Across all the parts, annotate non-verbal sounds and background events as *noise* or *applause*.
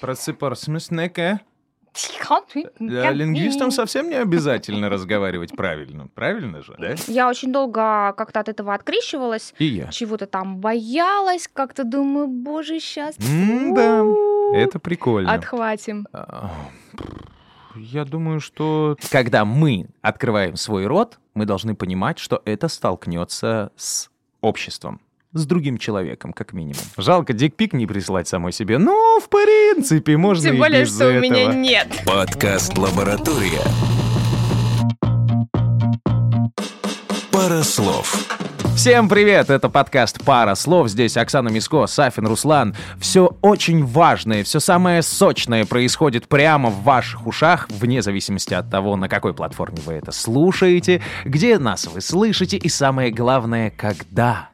Просыпарсмыснеке. Лингвистам совсем не обязательно разговаривать правильно. Правильно же, да? Я очень долго как-то от этого открещивалась. И я. Чего-то там боялась, как-то думаю, боже, сейчас... да, это прикольно. Отхватим. А, я думаю, что когда мы открываем свой рот, мы должны понимать, что это столкнется с обществом с другим человеком, как минимум. Жалко дикпик не прислать самой себе. Ну, в принципе, можно Тем и более, без что у этого. меня нет. Подкаст «Лаборатория». Пара слов. Всем привет! Это подкаст «Пара слов». Здесь Оксана Миско, Сафин Руслан. Все очень важное, все самое сочное происходит прямо в ваших ушах, вне зависимости от того, на какой платформе вы это слушаете, где нас вы слышите и самое главное, когда.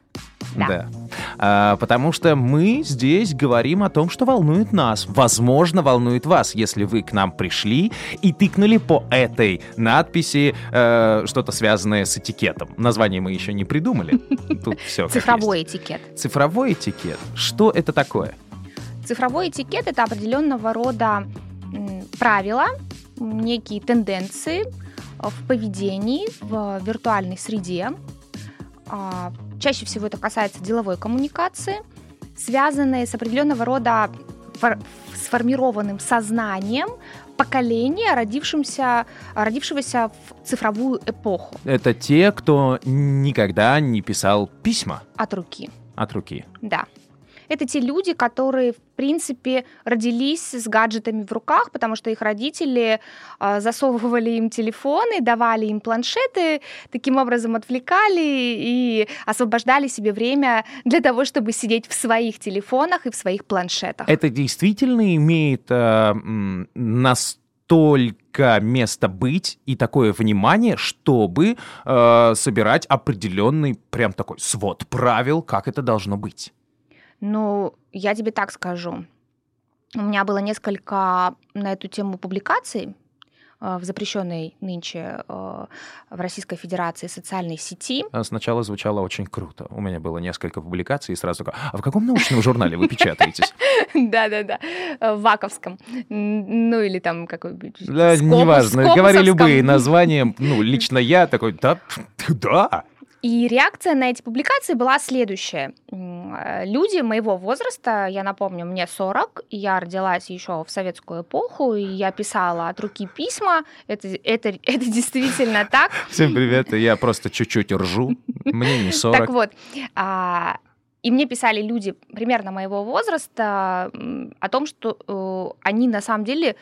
Да. А, потому что мы здесь говорим о том, что волнует нас. Возможно, волнует вас, если вы к нам пришли и тыкнули по этой надписи э, что-то связанное с этикетом. Название мы еще не придумали. *laughs* Тут все. Цифровой этикет. Цифровой этикет. Что это такое? Цифровой этикет это определенного рода правила, некие тенденции в поведении в виртуальной среде. Чаще всего это касается деловой коммуникации, связанной с определенного рода фор- сформированным сознанием поколения, родившимся, родившегося в цифровую эпоху Это те, кто никогда не писал письма от руки. от руки. Да. Это те люди, которые, в принципе, родились с гаджетами в руках, потому что их родители э, засовывали им телефоны, давали им планшеты, таким образом отвлекали и освобождали себе время для того, чтобы сидеть в своих телефонах и в своих планшетах. Это действительно имеет э, настолько место быть и такое внимание, чтобы э, собирать определенный прям такой свод правил, как это должно быть. Ну, я тебе так скажу. У меня было несколько на эту тему публикаций э, в запрещенной нынче э, в Российской Федерации социальной сети. А Сначала звучало очень круто. У меня было несколько публикаций, и сразу такой, а в каком научном журнале вы печатаетесь? *laughs* Да-да-да, э, в Ваковском. Ну, или там какой-нибудь... Да, неважно, говори любые названия. Ну, лично я такой, да, *laughs* да. И реакция на эти публикации была следующая. Э, Люди моего возраста, я напомню, мне 40, и я родилась еще в советскую эпоху, и я писала от руки письма. Это, это, *laughs* это действительно так. Всем привет, я просто чуть-чуть ржу. Мне не 40. Так вот, а, и мне писали люди примерно моего возраста о том, что э, они на самом деле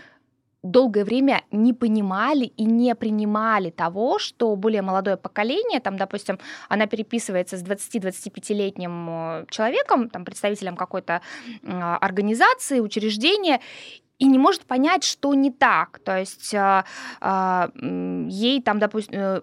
долгое время не понимали и не принимали того, что более молодое поколение, там, допустим, она переписывается с 20-25-летним э, человеком, там, представителем какой-то м, организации, учреждения, и не может понять, что не так. То есть э, э, ей там, допустим,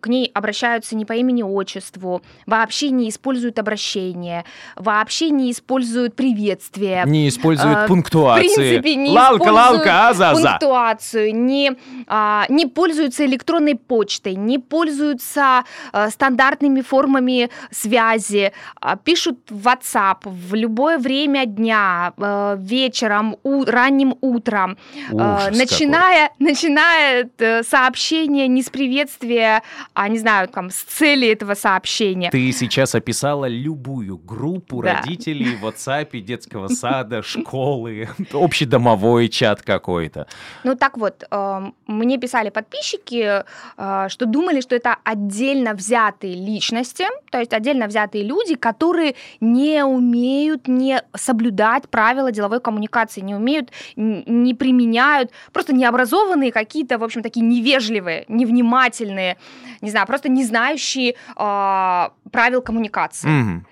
к ней обращаются не по имени-отчеству, вообще не используют обращение, вообще не используют приветствие. Не используют А, пунктуации. в принципе, не лалка, лалка, азаза. пунктуацию, не, а, не пользуются электронной почтой, не пользуются а, стандартными формами связи, а, пишут в WhatsApp в любое время дня, а, вечером, у- ранним утром, а, Ужас начиная, начинает э, сообщение не с приветствия, а не знаю, там, с цели этого сообщения. Ты сейчас описала любую группу Да. родителей в WhatsApp, детского сада, школы, *laughs* общедомовой чат какой-то. Ну так вот, эм, мне писали подписчики, э, что думали, что это отдельно взятые личности, то есть отдельно взятые люди, которые не умеют не соблюдать правила деловой коммуникации, не умеют, не применяют, просто необразованные какие-то, в общем, такие невежливые, невнимательные, не знаю, просто не знающие э, правил коммуникации. Мгм.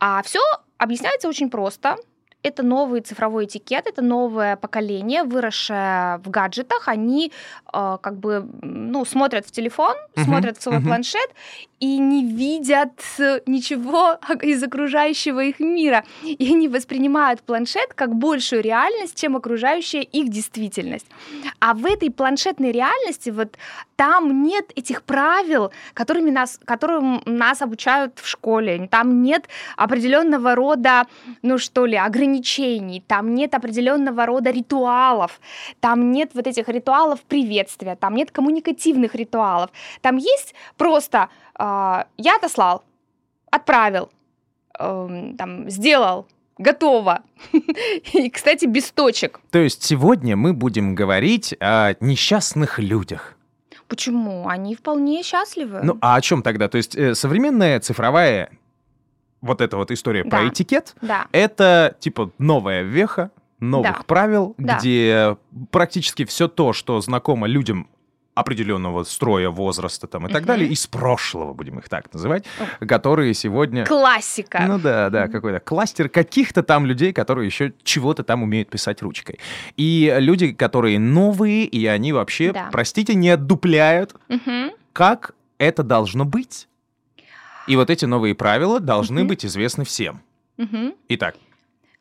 А все объясняется очень просто. Это новый цифровой этикет, это новое поколение, выросшее в гаджетах. Они э, как бы ну, смотрят в телефон, Мгм, смотрят в свой мгм. планшет и не видят э, ничего из окружающего их мира. И они воспринимают планшет как большую реальность, чем окружающая их действительность. А в этой планшетной реальности вот там нет этих правил, которыми нас, которым нас обучают в школе. Там нет определенного рода, ну что ли, ограничений там нет определенного рода ритуалов, там нет вот этих ритуалов приветствия, там нет коммуникативных ритуалов. Там есть просто я отослал, отправил, э, там, сделал, готово. *laughs* И, кстати, без точек. То есть сегодня мы будем говорить о несчастных людях. Почему? Они вполне счастливы. Ну, а о чем тогда? То есть э, современная цифровая вот эта вот история Да. про этикет, да. это типа новая веха новых Да. правил, Да. где практически все то, что знакомо людям определенного строя, возраста там и так далее, из прошлого, будем их так называть, которые сегодня... Классика. Ну да, да, какой-то кластер каких-то там людей, которые еще чего-то там умеют писать ручкой. И люди, которые новые, и они вообще, Да. простите, не отдупляют, как это должно быть. И вот эти новые правила должны быть известны всем. Итак,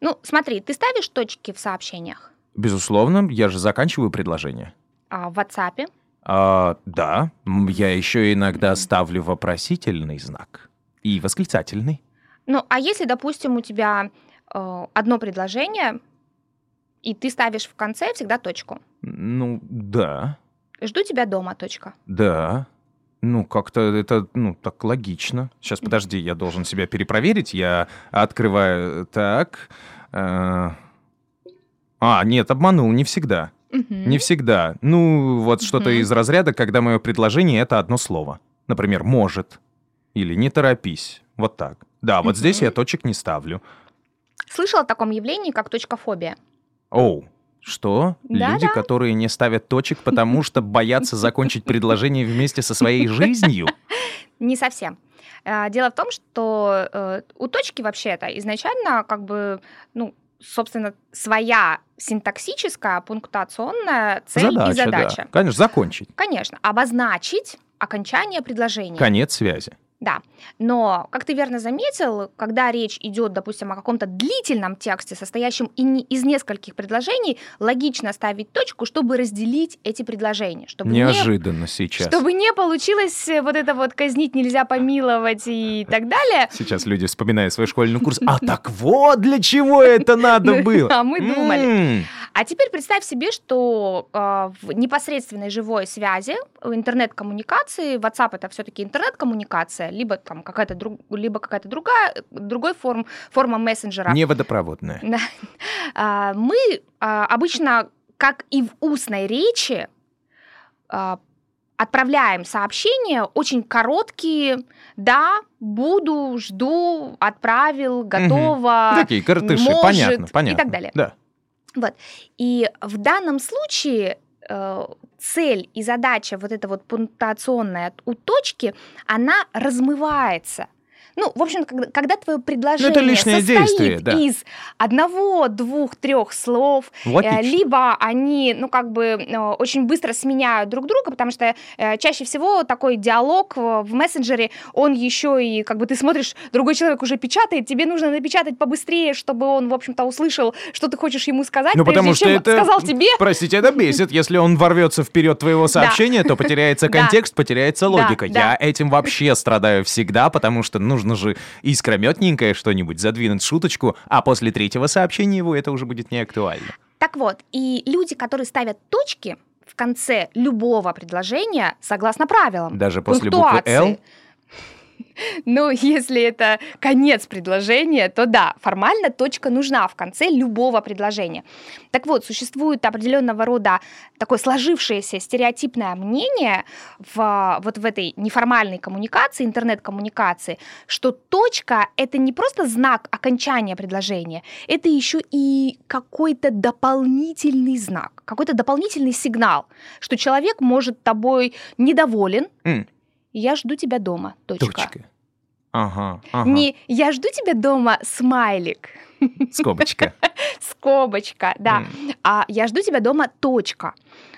Ну, смотри, ты ставишь точки в сообщениях безусловно, я же заканчиваю предложение. а, в WhatsApp. А, да, я еще иногда ставлю вопросительный знак и восклицательный. Ну, а если, допустим, у тебя э, одно предложение, и ты ставишь в конце всегда точку. Ну, да, Жду тебя дома, точка. да. Ну, как-то это, ну, так логично. Сейчас, подожди, я должен себя перепроверить. Я открываю так. э, А, нет, обманул, не всегда. Мгм. Не всегда. Ну, вот что-то Мгм. из разряда, когда мое предложение это одно слово. Например, может. Или не торопись. Вот так. Да, вот здесь Мгм. я точек не ставлю. Слышал о таком явлении, как точкофобия? Оу. Что? Да-да. Люди, которые не ставят точек, потому что боятся закончить предложение вместе со своей жизнью? *laughs* Не совсем. Э, Дело в том, что э, у точки вообще-то изначально как бы, ну, собственно, своя синтаксическая, пунктуационная цель и да. задача. Конечно, закончить. Конечно, обозначить окончание предложения. Конец связи. Да, но, как ты верно заметил, когда речь идет, допустим, о каком-то длительном тексте, состоящем не- из нескольких предложений, логично ставить точку, чтобы разделить эти предложения, чтобы не, Неожиданно сейчас. чтобы не получилось э, вот это вот казнить нельзя помиловать и так далее. Сейчас люди вспоминают свой школьный курс. А *laughs* так вот для чего это надо было. А мы думали. А теперь представь себе, что э, в непосредственной живой связи, в интернет-коммуникации, WhatsApp это все-таки интернет-коммуникация, либо там какая-то друг, либо какая-то другая, другой форм, форма мессенджера. Не водопроводная. *laughs* А, Мы а, обычно, как и в устной речи, а, отправляем сообщения очень короткие. Да, буду, жду, отправил, готово. Такие картыши, может понятно, и понятно. так далее. Да. И в данном случае э, цель и задача вот эта вот пунктуационная у точки, она размывается. Ну, в общем, когда, когда твое предложение лишнее состоит действие, да. из одного, двух, трех слов, э, Логично. либо они, ну, как бы э, очень быстро сменяют друг друга, потому что э, чаще всего такой диалог в мессенджере, он еще и, как бы ты смотришь, другой человек уже печатает, тебе нужно напечатать побыстрее, чтобы он, в общем-то, услышал, что ты хочешь ему сказать, Ну, прежде потому что чем это... сказал тебе. Простите, это бесит. Если он ворвется вперед твоего сообщения, то потеряется *laughs* контекст, потеряется Да, логика. да. Я этим вообще страдаю всегда, потому что нужно же искрометненькое что-нибудь задвинуть шуточку, а после третьего сообщения его это уже будет не актуально. Так вот, и люди, которые ставят точки в конце любого предложения, согласно правилам, Даже после буквы. «Л»? *laughs* Ну, если это конец предложения, то да, формально точка нужна в конце любого предложения. Так вот, существует определенного рода такое сложившееся стереотипное мнение в, вот в этой неформальной коммуникации, интернет-коммуникации, что точка — это не просто знак окончания предложения, это еще и какой-то дополнительный знак, какой-то дополнительный сигнал, что человек может тобой недоволен, М, я жду тебя дома. Точка. Точка. Ага, ага. Не я жду тебя дома, смайлик, Скобочка. *laughs* скобочка, да. М. А я жду тебя дома, точка.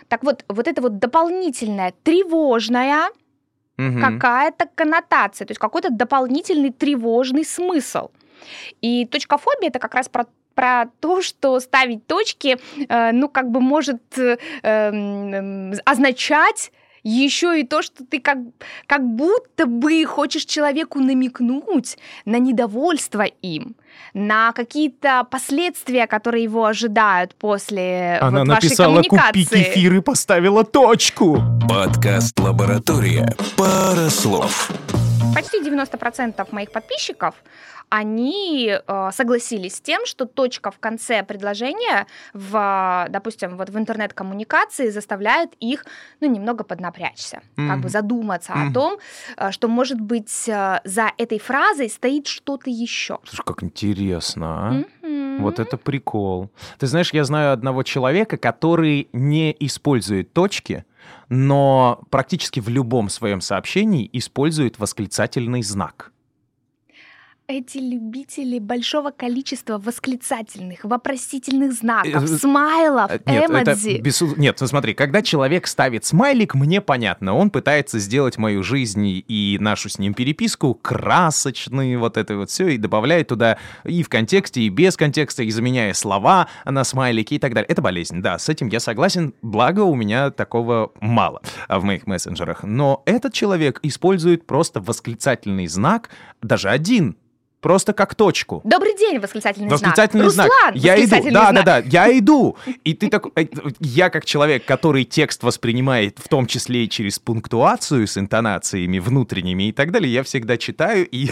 Так вот, вот это вот дополнительная тревожная Мгм. какая-то коннотация, то есть какой-то дополнительный тревожный смысл. И точкофобия это как раз про про то, что ставить точки, э, ну, как бы может э, эм, означать еще и то, что ты как, как будто бы хочешь человеку намекнуть на недовольство им, на какие-то последствия, которые его ожидают после Она вот написала вашей коммуникации. «Купи кефир» и поставила точку. Подкаст «Лаборатория». Пара слов. Почти 90% моих подписчиков, они э, согласились с тем, что точка в конце предложения, в, допустим, вот в интернет-коммуникации заставляет их, ну, немного поднапрячься, как Мгм. бы задуматься Мгм. о том, э, что, может быть, э, за этой фразой стоит что-то еще. Слушай, как интересно, а? Вот это прикол. Ты знаешь, я знаю одного человека, который не использует точки, но практически в любом своем сообщении использует восклицательный знак. Эти любители большого количества восклицательных, вопросительных знаков, Э, смайлов, Э, Нет, это эмодзи. без- Нет, ну смотри, когда человек ставит смайлик, мне понятно, он пытается сделать мою жизнь и- нашу с ним переписку красочной, вот это вот все, и добавляет туда и в контексте, и без контекста, и заменяя слова на смайлики и так далее. Это болезнь, да, с этим я согласен, благо у меня такого мало в моих мессенджерах. Но этот человек использует просто восклицательный знак, даже один, просто как точку. Добрый день, восклицательный, Восклицательный знак. Руслан, Я иду. восклицательный Да, знак. да, да. Я иду. И ты так, э, я как человек, который текст воспринимает, в том числе и через пунктуацию с интонациями внутренними и так далее, я всегда читаю и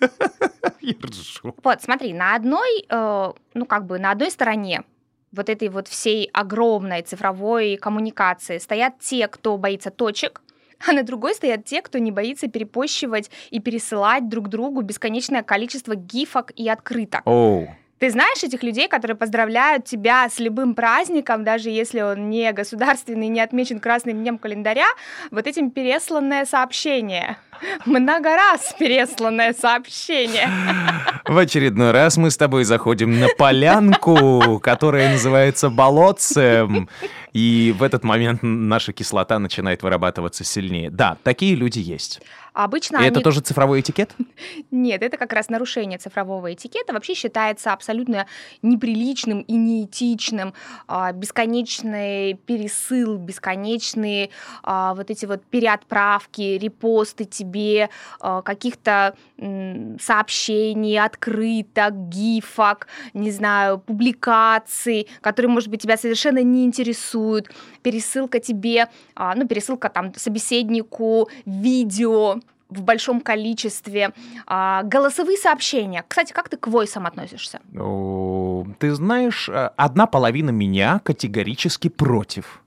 *laughs* и ржу. Вот, смотри, на одной, э, ну как бы на одной стороне вот этой вот всей огромной цифровой коммуникации стоят те, кто боится точек, *laughs* а на другой стоят те, кто не боится перепощивать и пересылать друг другу бесконечное количество гифок и открыток. Оу. Ты знаешь этих людей, которые поздравляют тебя с любым праздником, даже если он не государственный, не отмечен красным днем календаря, вот этим пересланное сообщение. Много раз пересланное сообщение. В очередной раз мы с тобой заходим на полянку, которая называется болотцем. И в этот момент наша кислота начинает вырабатываться сильнее. Да, такие люди есть. Обычно И это они... тоже цифровой этикет? Нет, это как раз нарушение цифрового этикета. Вообще считается абсолютно неприличным и неэтичным. а, Бесконечный пересыл, бесконечные а, вот эти вот переотправки, репосты тебе а, каких-то м, сообщений, открыток, гифок, не знаю, публикаций, которые, может быть, тебя совершенно не интересуют. Пересылка тебе, а, ну, пересылка там собеседнику, видео, в большом количестве, а, голосовые сообщения. Кстати, как ты к войсам относишься? Ты знаешь, э, одна половина меня категорически против.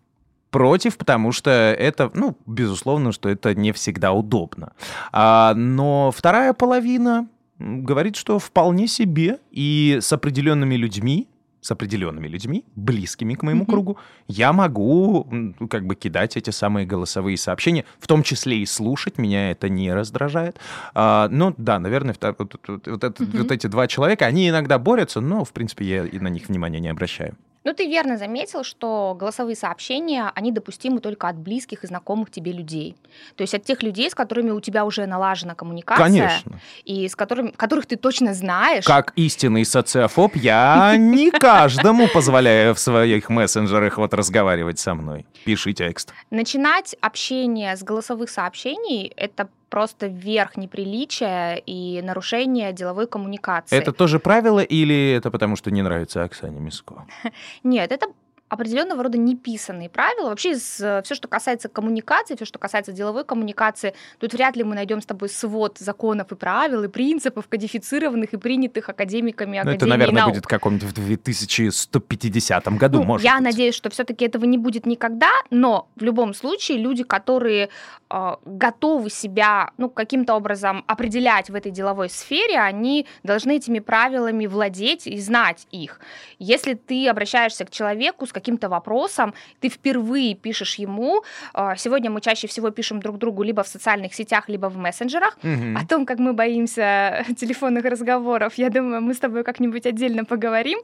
Против, потому что это, ну, безусловно, что это не всегда удобно. А, но вторая половина говорит, что вполне себе и с определенными людьми, с определенными людьми, близкими к моему Мгм. кругу, я могу как бы кидать эти самые голосовые сообщения, в том числе и слушать, меня это не раздражает. А, ну да, наверное, вот, вот- вот Мгм. вот эти два человека, они иногда борются, но, в принципе, я и на них внимания не обращаю. Ну, ты верно заметил, что голосовые сообщения, они допустимы только от близких и знакомых тебе людей. То есть от тех людей, с которыми у тебя уже налажена коммуникация, Конечно. и с которыми, которых ты точно знаешь. Как истинный социофоб, я не каждому позволяю в своих мессенджерах вот разговаривать со мной. Пиши текст. Начинать общение с голосовых сообщений — это просто верх неприличия и нарушение деловой коммуникации. Это тоже правило или это потому, что не нравится Оксане Миско? *laughs* Нет, это определенного рода неписанные правила. Вообще, все, что касается коммуникации, все, что касается деловой коммуникации, тут вряд ли мы найдем с тобой свод законов и правил, и принципов, кодифицированных и принятых академиками Ну, Академии это, наверное, наук. будет каком-нибудь в 2150 году, Ну, может я быть. надеюсь, что все-таки этого не будет никогда, но в любом случае люди, которые э, готовы себя ну, каким-то образом определять в этой деловой сфере, они должны этими правилами владеть и знать их. Если ты обращаешься к человеку с каким-то вопросом, ты впервые пишешь ему, э, сегодня мы чаще всего пишем друг другу либо в социальных сетях, либо в мессенджерах, Мгм. о том, как мы боимся *laughs* телефонных разговоров, я думаю, мы с тобой как-нибудь отдельно поговорим.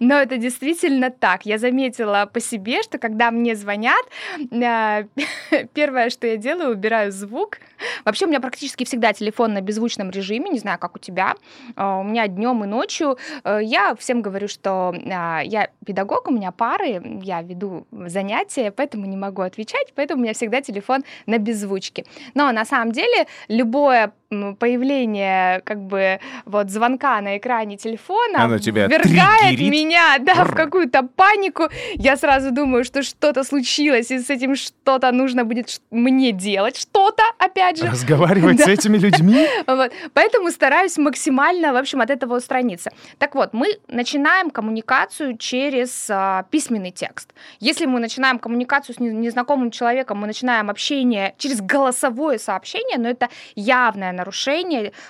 Но это действительно так. Я заметила по себе, что когда мне звонят, а, *laughs* первое, что я делаю, убираю звук. Вообще у меня практически всегда телефон на беззвучном режиме, не знаю, как у тебя. А, У меня днем и ночью. Э, Я всем говорю, что я педагог, у меня пары, я веду занятия, поэтому не могу отвечать, поэтому у меня всегда телефон на беззвучке. Но на самом деле любое появление как бы вот звонка на экране телефона Оно тебя ввергает триггерит. меня да, в какую-то панику. Я сразу думаю, что что-то случилось, и с этим что-то нужно будет мне делать, что-то, опять же. Разговаривать *laughs* с Да. этими людьми? *laughs* Вот. Поэтому стараюсь максимально, в общем, от этого устраниться. Так вот, мы начинаем коммуникацию через а, письменный текст. Если мы начинаем коммуникацию с не- незнакомым человеком, мы начинаем общение через голосовое сообщение, но это явное нарушение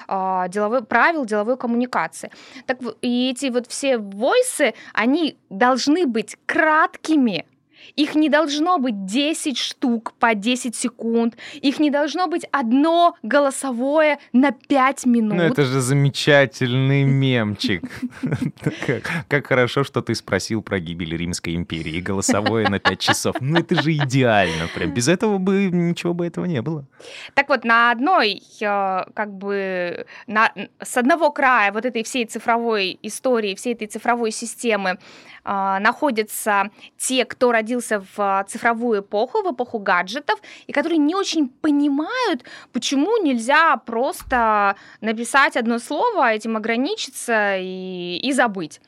а, деловой, правил деловой коммуникации. Так и эти вот все войсы, они должны быть краткими. Их не должно быть 10 штук по 10 секунд. Их не должно быть одно голосовое на 5 минут. Ну, это же замечательный мемчик. Как- хорошо, что ты спросил про гибель Римской империи. Голосовое на 5 часов. Ну, это же идеально. Прям без этого бы ничего бы этого не было. Так вот, на одной, э, как бы, с одного края вот этой всей цифровой истории, всей этой цифровой системы находятся те, кто родился в э, цифровую эпоху, в эпоху гаджетов, и которые не очень понимают, почему нельзя просто написать одно слово, этим ограничиться и, и забыть.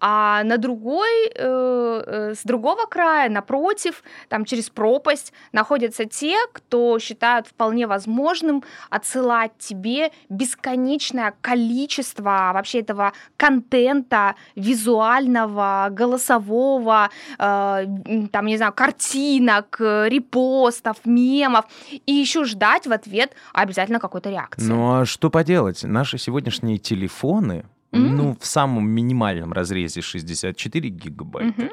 А на другой, э, э, с другого края, напротив, там через пропасть находятся те, кто считают вполне возможным отсылать тебе бесконечное количество вообще этого контента визуального, голосового, э, там, не знаю, картинок, э, репостов, мемов, и еще ждать в ответ обязательно какой-то реакции. Ну, а что поделать? Наши сегодняшние телефоны, Ну, в самом минимальном разрезе 64 гигабайта, Мгм.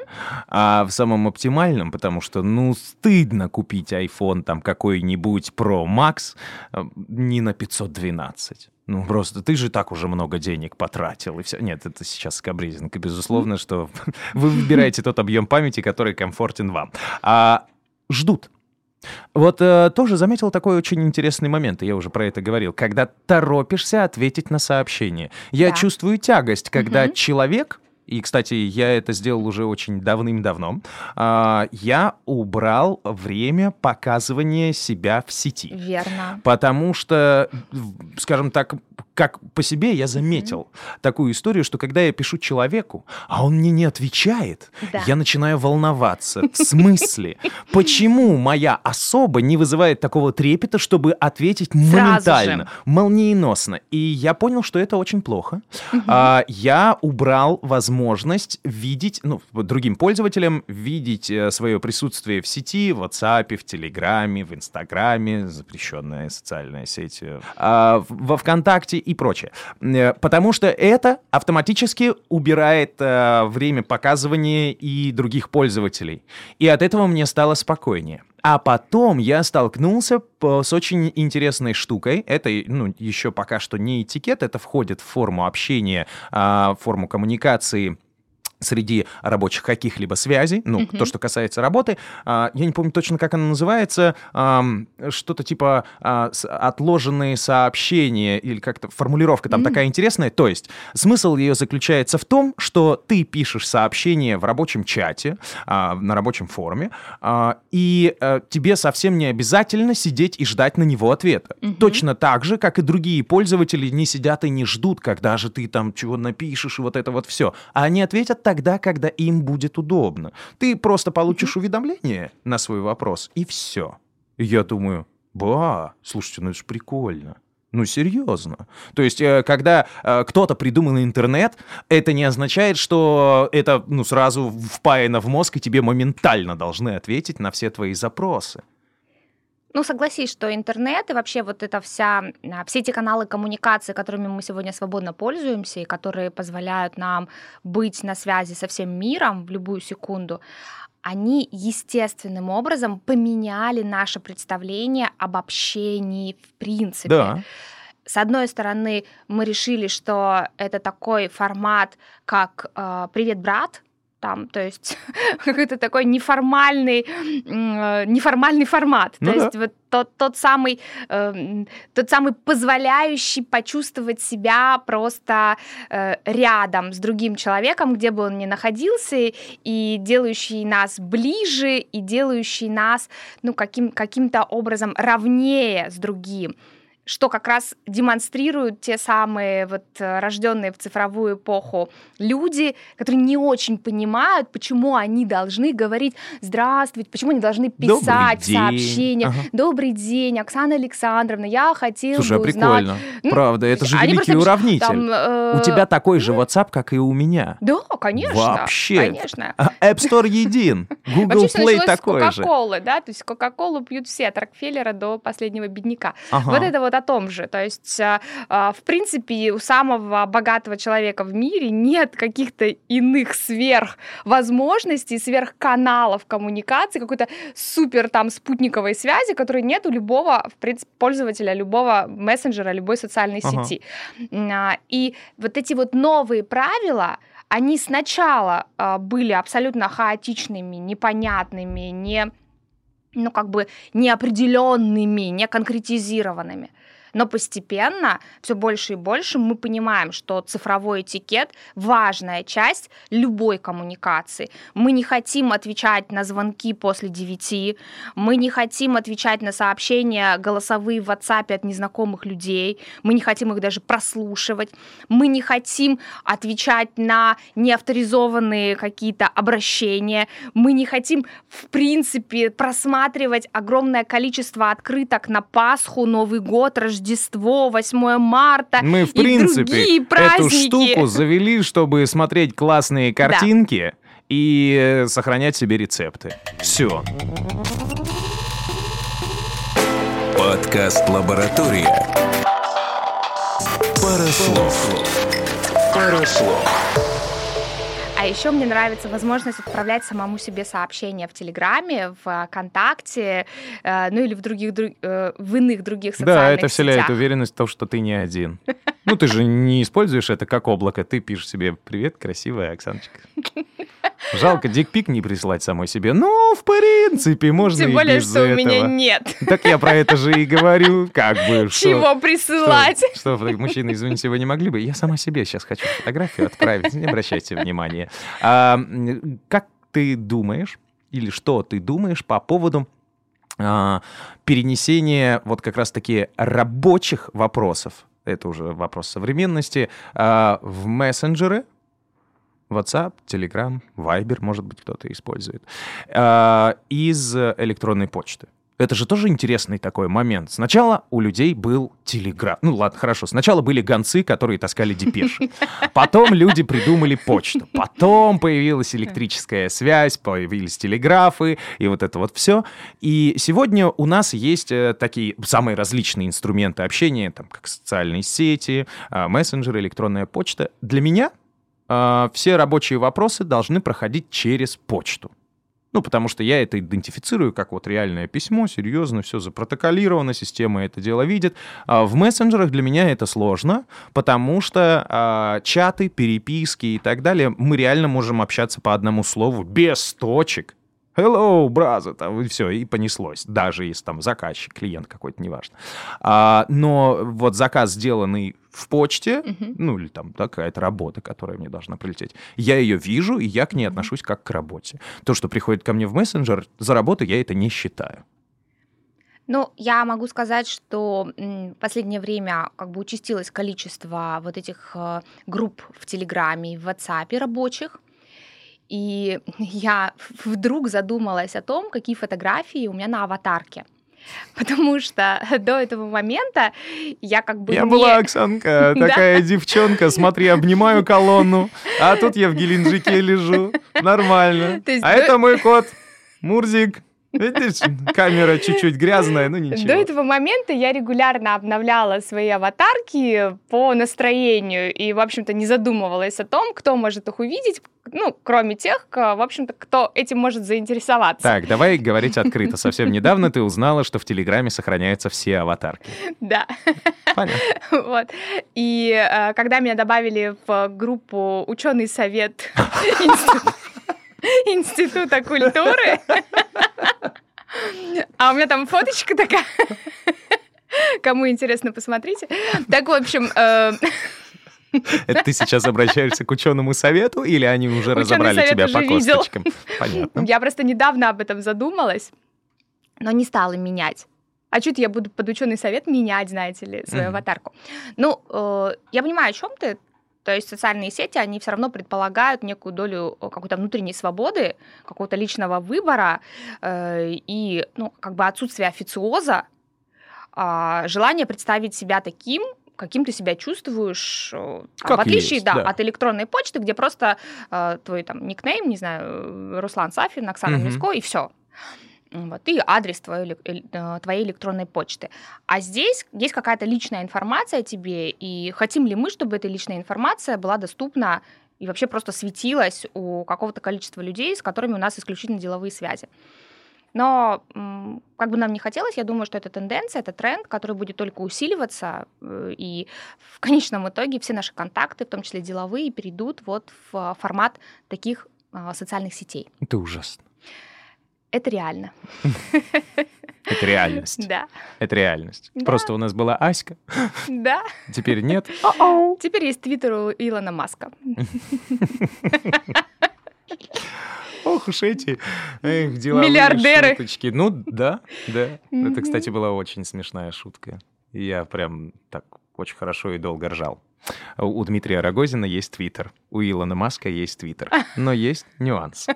а в самом оптимальном, потому что, ну, стыдно купить iPhone там какой-нибудь Pro Max э, не на 512. Ну, просто ты же так уже много денег потратил, и все. Нет, это сейчас скобрезинка, безусловно, что *laughs* вы выбираете тот объем памяти, который комфортен вам. А ждут. Вот э, тоже заметил такой очень интересный момент, и я уже про это говорил, когда торопишься ответить на сообщение. Я Да. чувствую тягость, когда Мгм. человек, и, кстати, я это сделал уже очень давным-давно, а, я убрал время показывания себя в сети. Верно. Потому что, скажем так, как по себе я заметил такую историю, что когда я пишу человеку, а он мне не отвечает, Да. я начинаю волноваться. В смысле? *laughs* Почему моя особа не вызывает такого трепета, чтобы ответить моментально, молниеносно? И я понял, что это очень плохо. А, я убрал возможность видеть, ну, другим пользователям видеть э, свое присутствие в сети, в WhatsApp, в Телеграме, в Инстаграме, запрещенная социальная сеть, э, а, во ВКонтакте и прочее. Э, Потому что это автоматически убирает э, время показывания и других пользователей. И от этого мне стало спокойнее. А потом я столкнулся с очень интересной штукой. Это, ну, еще пока что не этикет, это входит в форму общения, в форму коммуникации среди рабочих каких-либо связей, ну, Мгм. то, что касается работы. А, я не помню точно, как она называется, что-то типа а, отложенные сообщения или как-то формулировка там М. такая интересная. То есть смысл ее заключается в том, что ты пишешь сообщение в рабочем чате, а, на рабочем форуме, и а, тебе совсем не обязательно сидеть и ждать на него ответа. Мгм. Точно так же, как и другие пользователи не сидят и не ждут, когда же ты там чего напишешь и вот это вот все. А они ответят тогда, когда им будет удобно. Ты просто получишь уведомление на свой вопрос, и все. Я думаю, ба, слушайте, ну это же прикольно. Ну, серьезно. То есть, э, когда э, кто-то придумал интернет, это не означает, что это ну, сразу впаяно в мозг, и тебе моментально должны ответить на все твои запросы. Ну, согласись, что интернет и вообще вот это вся, а, все эти каналы коммуникации, которыми мы сегодня свободно пользуемся и которые позволяют нам быть на связи со всем миром в любую секунду, они естественным образом поменяли наше представление об общении в принципе. Да. С одной стороны, мы решили, что это такой формат, как э, «Привет, брат», там, то есть *laughs* какой-то такой неформальный, неформальный формат. Ну то да. есть вот тот, тот, самый, э, тот самый позволяющий почувствовать себя просто э, рядом с другим человеком, где бы он ни находился, и делающий нас ближе, и делающий нас ну, каким, каким-то образом равнее с другим что как раз демонстрируют те самые вот э, рожденные в цифровую эпоху люди, которые не очень понимают, почему они должны говорить «Здравствуйте», почему они должны писать в сообщениях Ага. «Добрый день, Оксана Александровна, я хотела Слушай, а бы узнать...» прикольно. Ну, Правда, это же великий просто уравнитель. там, э, У тебя такой же WhatsApp, как и у меня. Да, конечно. Вообще. Конечно. А App Store един. *laughs* Google Вообще все Play началось с такой же. Кока-Колы, да, то есть Кока-Колу пьют все, от Рокфеллера до последнего бедняка. Ага. Вот это вот о том же. То есть, а, а, в принципе, у самого богатого человека в мире нет каких-то иных сверхвозможностей, сверхканалов коммуникации, какой-то супер там спутниковой связи, которой нет у любого, в принципе, пользователя, любого мессенджера, любой социальной Ага. сети. А, И вот эти вот новые правила, они сначала были абсолютно хаотичными, непонятными, не ну, как бы неопределенными, не конкретизированными. Но постепенно, все больше и больше мы понимаем, что цифровой этикет – важная часть любой коммуникации. Мы не хотим отвечать на звонки после 9, мы не хотим отвечать на сообщения голосовые в WhatsApp от незнакомых людей, мы не хотим их даже прослушивать, мы не хотим отвечать на неавторизованные какие-то обращения, мы не хотим, в принципе, просматривать огромное количество открыток на Пасху, Новый год, Рождество, 8 марта Мы, в и принципе, другие эту праздники. штуку завели, чтобы смотреть классные картинки и э, сохранять себе рецепты. Все. Подкаст «Лаборатория». Парослов. Парослов. А еще мне нравится возможность отправлять самому себе сообщения в Телеграме, в ВКонтакте, э, ну или в других друг- э, в иных других социальных Да, это вселяет сетях. уверенность в том, что ты не один. Ну, ты же не используешь это как облако. Ты пишешь себе «Привет, красивая Оксаночка». Жалко дикпик не прислать самой себе. Ну, в принципе, можно Тем и более, без что у меня этого. нет. Так я про это же и говорю. Как бы, что... Чего присылать? *laughs* Что, что, мужчины, извините, вы не могли бы? Я сама себе сейчас хочу фотографию отправить, не обращайте внимания. А, как ты думаешь, или что ты думаешь по поводу а, перенесения вот как раз-таки рабочих вопросов, это уже вопрос современности, а, в мессенджеры, WhatsApp, Telegram, Viber, может быть, кто-то использует, а, из электронной почты. Это же тоже интересный такой момент. Сначала у людей был телеграф. Ну ладно, хорошо. Сначала были гонцы, которые таскали депеши. Потом люди придумали почту. Потом появилась электрическая связь, появились телеграфы и вот это вот все. И сегодня у нас есть э, такие самые различные инструменты общения, там как социальные сети, а, мессенджеры, электронная почта. Для меня а, все рабочие вопросы должны проходить через почту. Ну, потому что я это идентифицирую как вот реальное письмо, серьезно, все запротоколировано, система это дело видит. А в мессенджерах для меня это сложно, потому что а, чаты, переписки и так далее, мы реально можем общаться по одному слову без точек. Hello, brother, там, и все, и понеслось. Даже если там заказчик, клиент какой-то, неважно. А, но вот заказ, сделанный в почте, Мгм. ну или там да, какая-то работа, которая мне должна прилететь, я ее вижу, и я к ней Мгм. отношусь как к работе. То, что приходит ко мне в мессенджер, за работу я это не считаю. Ну, я могу сказать, что в последнее время как бы участилось количество вот этих э, групп в Телеграме и в WhatsApp рабочих. И *laughs* я вдруг задумалась о том, какие фотографии у меня на аватарке. *laughs* Потому что *laughs* до этого момента я как бы я не- была, Оксанка, такая девчонка, смотри, обнимаю колонну, а тут я в Геленджике лежу, нормально. А это мой кот, Мурзик. Видишь, камера чуть-чуть грязная, ну ничего. До этого момента я регулярно обновляла свои аватарки по настроению и, в общем-то, не задумывалась о том, кто может их увидеть, ну, кроме тех, в общем-то, кто этим может заинтересоваться. Так, давай *laughs* говорить открыто. Совсем недавно ты узнала, что в Телеграме сохраняются все аватарки. Да. Понятно. *laughs* Вот. И э, когда меня добавили в группу ученый совет *laughs* института Института культуры. А у меня там фоточка такая. Кому интересно, посмотрите. Так, в общем, э, Это ты сейчас обращаешься к ученому совету или они уже Ученый разобрали тебя по видел. косточкам? Понятно. я просто недавно об этом задумалась, но не стала менять. А что-то я буду под ученый совет менять, знаете ли, свою Мгм. аватарку. Ну, э, я понимаю, о чем ты. То есть социальные сети, они все равно предполагают некую долю э, какой-то внутренней свободы, какого-то личного выбора э, и, ну, как бы отсутствие официоза, а, желание представить себя таким, каким ты себя чувствуешь, э, Как в отличие есть, да, да. от электронной почты, где просто э, твой там никнейм, не знаю, э, Руслан Сафин, Оксана Мгм. Миско, и все. Вот, и адрес твоей, эль- э, твоей электронной почты. А здесь есть какая-то личная информация о тебе, и хотим ли мы, чтобы эта личная информация была доступна и вообще просто светилась у какого-то количества людей, с которыми у нас исключительно деловые связи. Но как бы нам не хотелось, я думаю, что это тенденция, это тренд, который будет только усиливаться, э, и в конечном итоге все наши контакты, в том числе деловые, перейдут вот в формат таких социальных сетей. Это ужасно. Это реально. Это реальность. Да, Это реальность. Да. Просто у нас была Аська, да. теперь нет. Теперь есть твиттер у Илона Маска. Ох уж эти эх, деловые Миллиардеры. шуточки. Ну, да, да. Это, кстати, была очень смешная шутка. Я прям так очень хорошо и долго ржал. У Дмитрия Рогозина есть твиттер, у Илона Маска есть твиттер. Но есть нюанс.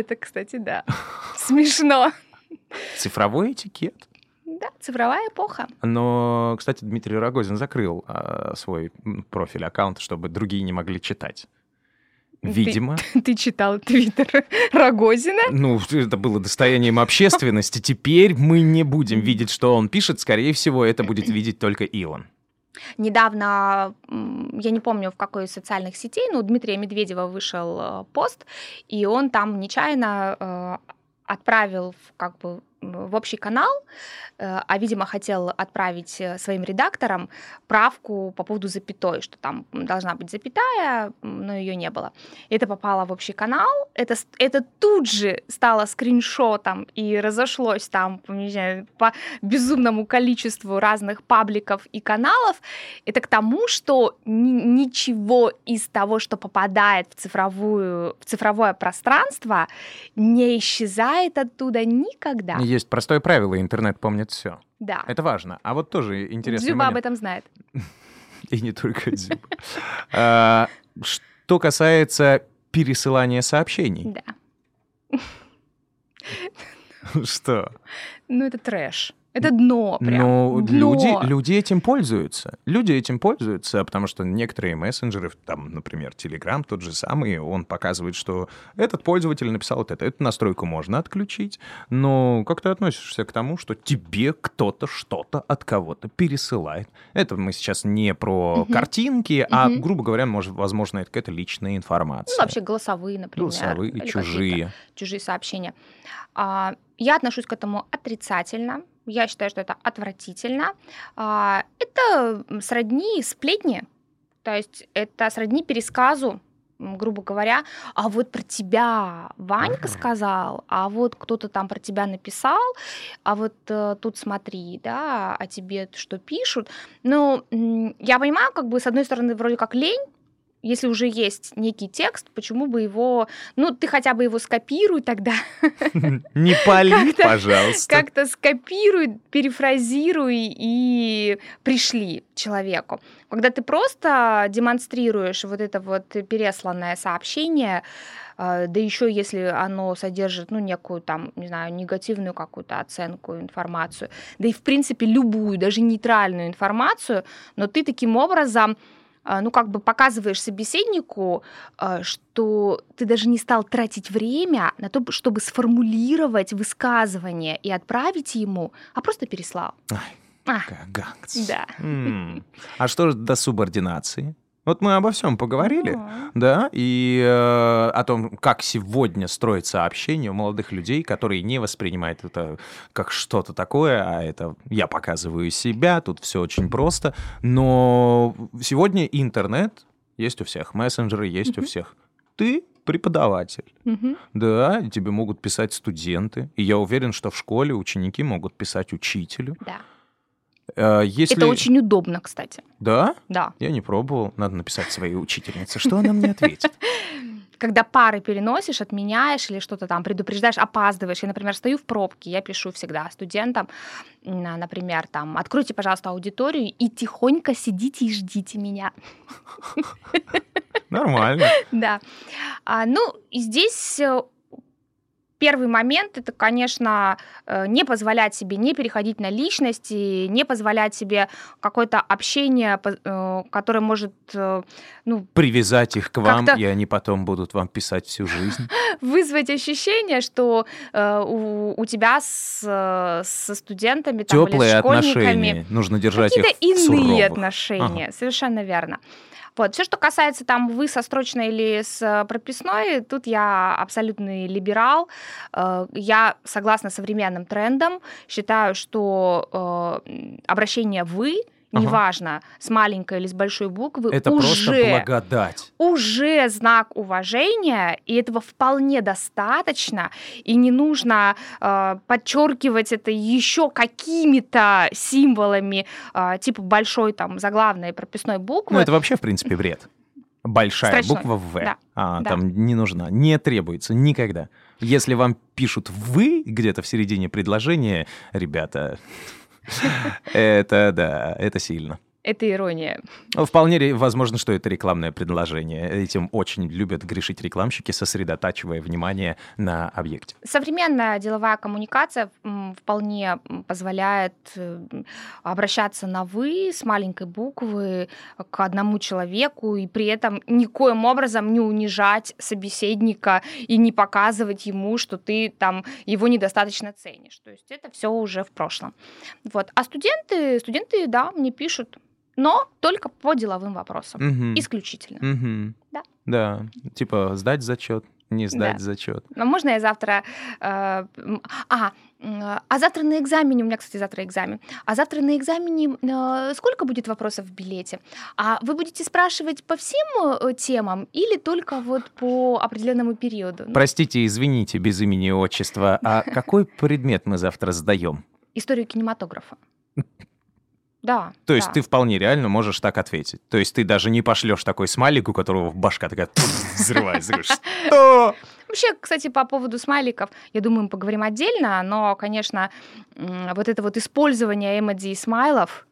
Это, кстати, да. *laughs* Смешно. Цифровой этикет. Да, цифровая эпоха. Но, кстати, Дмитрий Рогозин закрыл а, свой профиль, аккаунт, чтобы другие не могли читать. Ты- Видимо, *laughs* Ты читал твиттер Рогозина? ну, это было достоянием общественности. Теперь мы не будем видеть, что он пишет. Скорее всего, это будет видеть только Илон. Недавно, я не помню в какой из социальных сетей, но у Дмитрия Медведева вышел э, пост, и он там нечаянно э, отправил как бы в общий канал, э, а, видимо, хотел отправить э, своим редакторам правку по поводу запятой, что там должна быть запятая, но ее не было. Это попало в общий канал, это, это тут же стало скриншотом и разошлось там, не знаю, по безумному количеству разных пабликов и каналов. Это к тому, что ни- ничего из того, что попадает в, цифровую, в цифровое пространство, не исчезает оттуда никогда. Есть простое правило, интернет помнит все. Да. Это важно. А вот тоже интересный Дзюба об момент. этом знает. *laughs* И не только Дзюба. А, Что касается пересылания сообщений. Да. Что? Ну, это трэш. Это дно прям. Ну, Дно. люди, люди этим пользуются. Люди этим пользуются, потому что некоторые мессенджеры, там, например, Telegram тот же самый, он показывает, что этот пользователь написал вот это. Эту настройку можно отключить, но как ты относишься к тому, что тебе кто-то что-то от кого-то пересылает? Это мы сейчас не про Мгм. картинки, а, Мгм. грубо говоря, может, возможно, это какая-то личная информация. Ну, вообще голосовые, например. Голосовые, чужие. чужие сообщения. А, Я отношусь к этому отрицательно. Я считаю, что это отвратительно. А, Это сродни сплетни. То есть это сродни пересказу, грубо говоря, а вот про тебя Ванька Ага. сказал, а вот кто-то там про тебя написал, а вот э, тут смотри, да, о тебе что пишут. Ну, я понимаю, как бы с одной стороны вроде как лень, если уже есть некий текст, почему бы его, ну, ты хотя бы его скопируй тогда, *laughs* Не пали, пожалуйста. как-то скопируй, перефразируй и пришли человеку. Когда ты просто демонстрируешь вот это вот пересланное сообщение, э, да еще если оно содержит, ну, некую там, не знаю, негативную какую-то оценку, информацию, да и, в принципе, любую, даже нейтральную информацию, но ты таким образом ну, как бы показываешь собеседнику, э, что ты даже не стал тратить время на то, чтобы сформулировать высказывание и отправить ему, а просто переслал. Ай, А. Да. М. А что до субординации? Вот мы обо всем поговорили, ну, да, и э, о том, как сегодня строится общение у молодых людей, которые не воспринимают это как что-то такое, а это я показываю себя, тут все очень просто. Но сегодня интернет есть у всех, мессенджеры есть у всех. Ты преподаватель. Мгм. Да, тебе могут писать студенты. И я уверен, что в школе ученики могут писать учителю. Да. Э, Если... Это очень удобно, кстати. Да? Да. Я не пробовал. Надо написать своей учительнице. Что она мне ответит? *laughs* Когда пары переносишь, отменяешь или что-то там предупреждаешь, опаздываешь. Я, например, стою в пробке, я пишу всегда студентам, м, например, там, откройте, пожалуйста, аудиторию и тихонько сидите и ждите меня. *laughs* Нормально. *laughs* Да. А, ну, здесь э, первый момент это, конечно, э, не позволять себе не переходить на личности, не позволять себе какое-то общение, э, которое может э, ну, Привязать их к вам, и они потом будут вам писать всю жизнь. *laughs* вызвать ощущение, что у, у тебя с, со студентами там, или Теплые школьниками отношения. Нужно держать какие-то иные суровых. отношения. Совершенно верно. Вот. Все, что касается там вы со строчной или с прописной, тут я абсолютный либерал. Э, Я согласна современным трендам. Считаю, что э, обращение вы Ага. неважно, с маленькой или с большой буквы, Это просто уже благодать. уже знак уважения, и этого вполне достаточно, и не нужно э, подчеркивать это еще какими-то символами, э, типа большой там заглавной прописной буквы. Ну, это вообще, в принципе, бред. Большая Строчной. буква «В». Да. А, Да. там не нужна, не требуется никогда. Если вам пишут «вы» где-то в середине предложения, ребята, *laughs* это да, это сильно. Это ирония. Ну, Вполне возможно, что это рекламное предложение. Этим очень любят грешить рекламщики, сосредотачивая внимание на объекте. Современная деловая коммуникация вполне позволяет э, обращаться на «вы» с маленькой буквы к одному человеку и при этом никоим образом не унижать собеседника и не показывать ему, что ты там его недостаточно ценишь. То есть это все уже в прошлом. Вот. А студенты, студенты, да, мне пишут, но только по деловым вопросам. Мгм. Исключительно. Мгм. Да. Да, типа сдать зачет, не сдать Да. зачет. А можно я завтра... э, а, а завтра на экзамене, у меня, кстати, завтра экзамен. А завтра на экзамене э, сколько будет вопросов в билете? А вы будете спрашивать по всем э, темам или только вот по определенному периоду? Ну, Простите, извините, без имени и отчества. А какой предмет мы завтра сдаем? Историю кинематографа. Да. То есть да. ты вполне реально можешь так ответить. То есть ты даже не пошлешь такой смайлик, у которого башка такая *laughs* взрывается. «Что?» Вообще, кстати, по поводу смайликов, я думаю, мы поговорим отдельно, но, конечно, вот это вот использование эмодзи и смайлов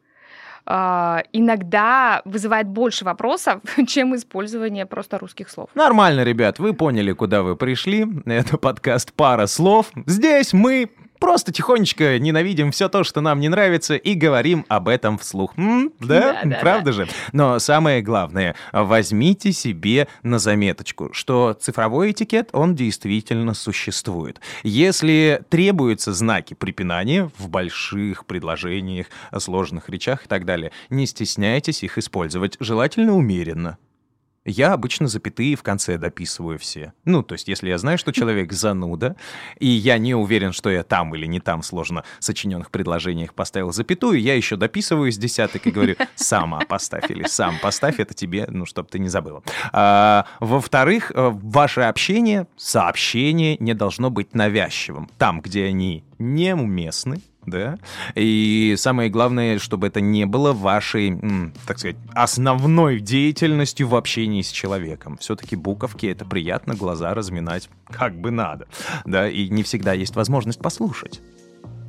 а, иногда вызывает больше вопросов, *laughs* чем использование просто русских слов. Нормально, ребят, вы поняли, куда вы пришли. Это подкаст «Пара слов». Здесь мы просто тихонечко ненавидим все то, что нам не нравится, и говорим об этом вслух. М? Да? Да, да, Правда же? Но самое главное, возьмите себе на заметочку, что цифровой этикет, он действительно существует. Если требуются знаки препинания в больших предложениях, сложных речах и так далее, не стесняйтесь их использовать, желательно умеренно. Я обычно запятые в конце дописываю все. Ну, то есть, если я знаю, что человек зануда, и я не уверен, что я там или не там сложно сочиненных предложениях поставил запятую, я еще дописываю из десяток и говорю, *laughs* сама поставь или сам поставь, это тебе, ну, чтобы ты не забыла. А, во-вторых, э, ваше общение, сообщение не должно быть навязчивым. Там, где они неуместны, да, и самое главное, чтобы это не было вашей, так сказать, основной деятельностью в общении с человеком. Все-таки буковки — это приятно, глаза разминать как бы надо, да, и не всегда есть возможность послушать.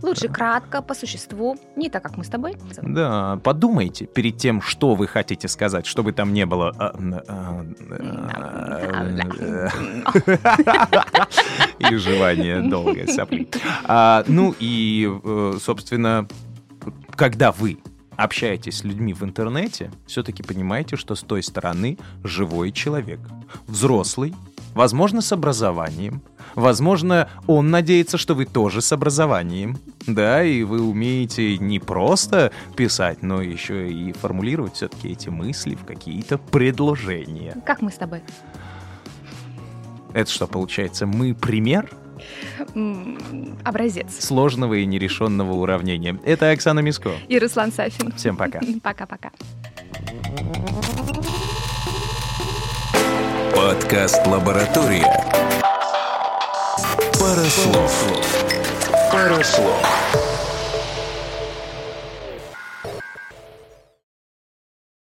Лучше кратко, по существу, не так, как мы с тобой. Да, подумайте перед тем, что вы хотите сказать, чтобы там не было... а, а, а, *laughs* И жевание долгое, сопли. Ну и, э, собственно, когда вы общаетесь с людьми в интернете, все-таки понимаете, что с той стороны живой человек. Взрослый, возможно, с образованием. Возможно, он надеется, что вы тоже с образованием. Да, и вы умеете не просто писать, но еще и формулировать все-таки эти мысли в какие-то предложения. Как мы с тобой? Это что, получается, мы пример Образец. сложного и нерешенного уравнения? Это Оксана Миско. И Руслан Сафин. Всем пока. *laughs* Пока-пока. Подкаст «Лаборатория». Парослов. Парослов.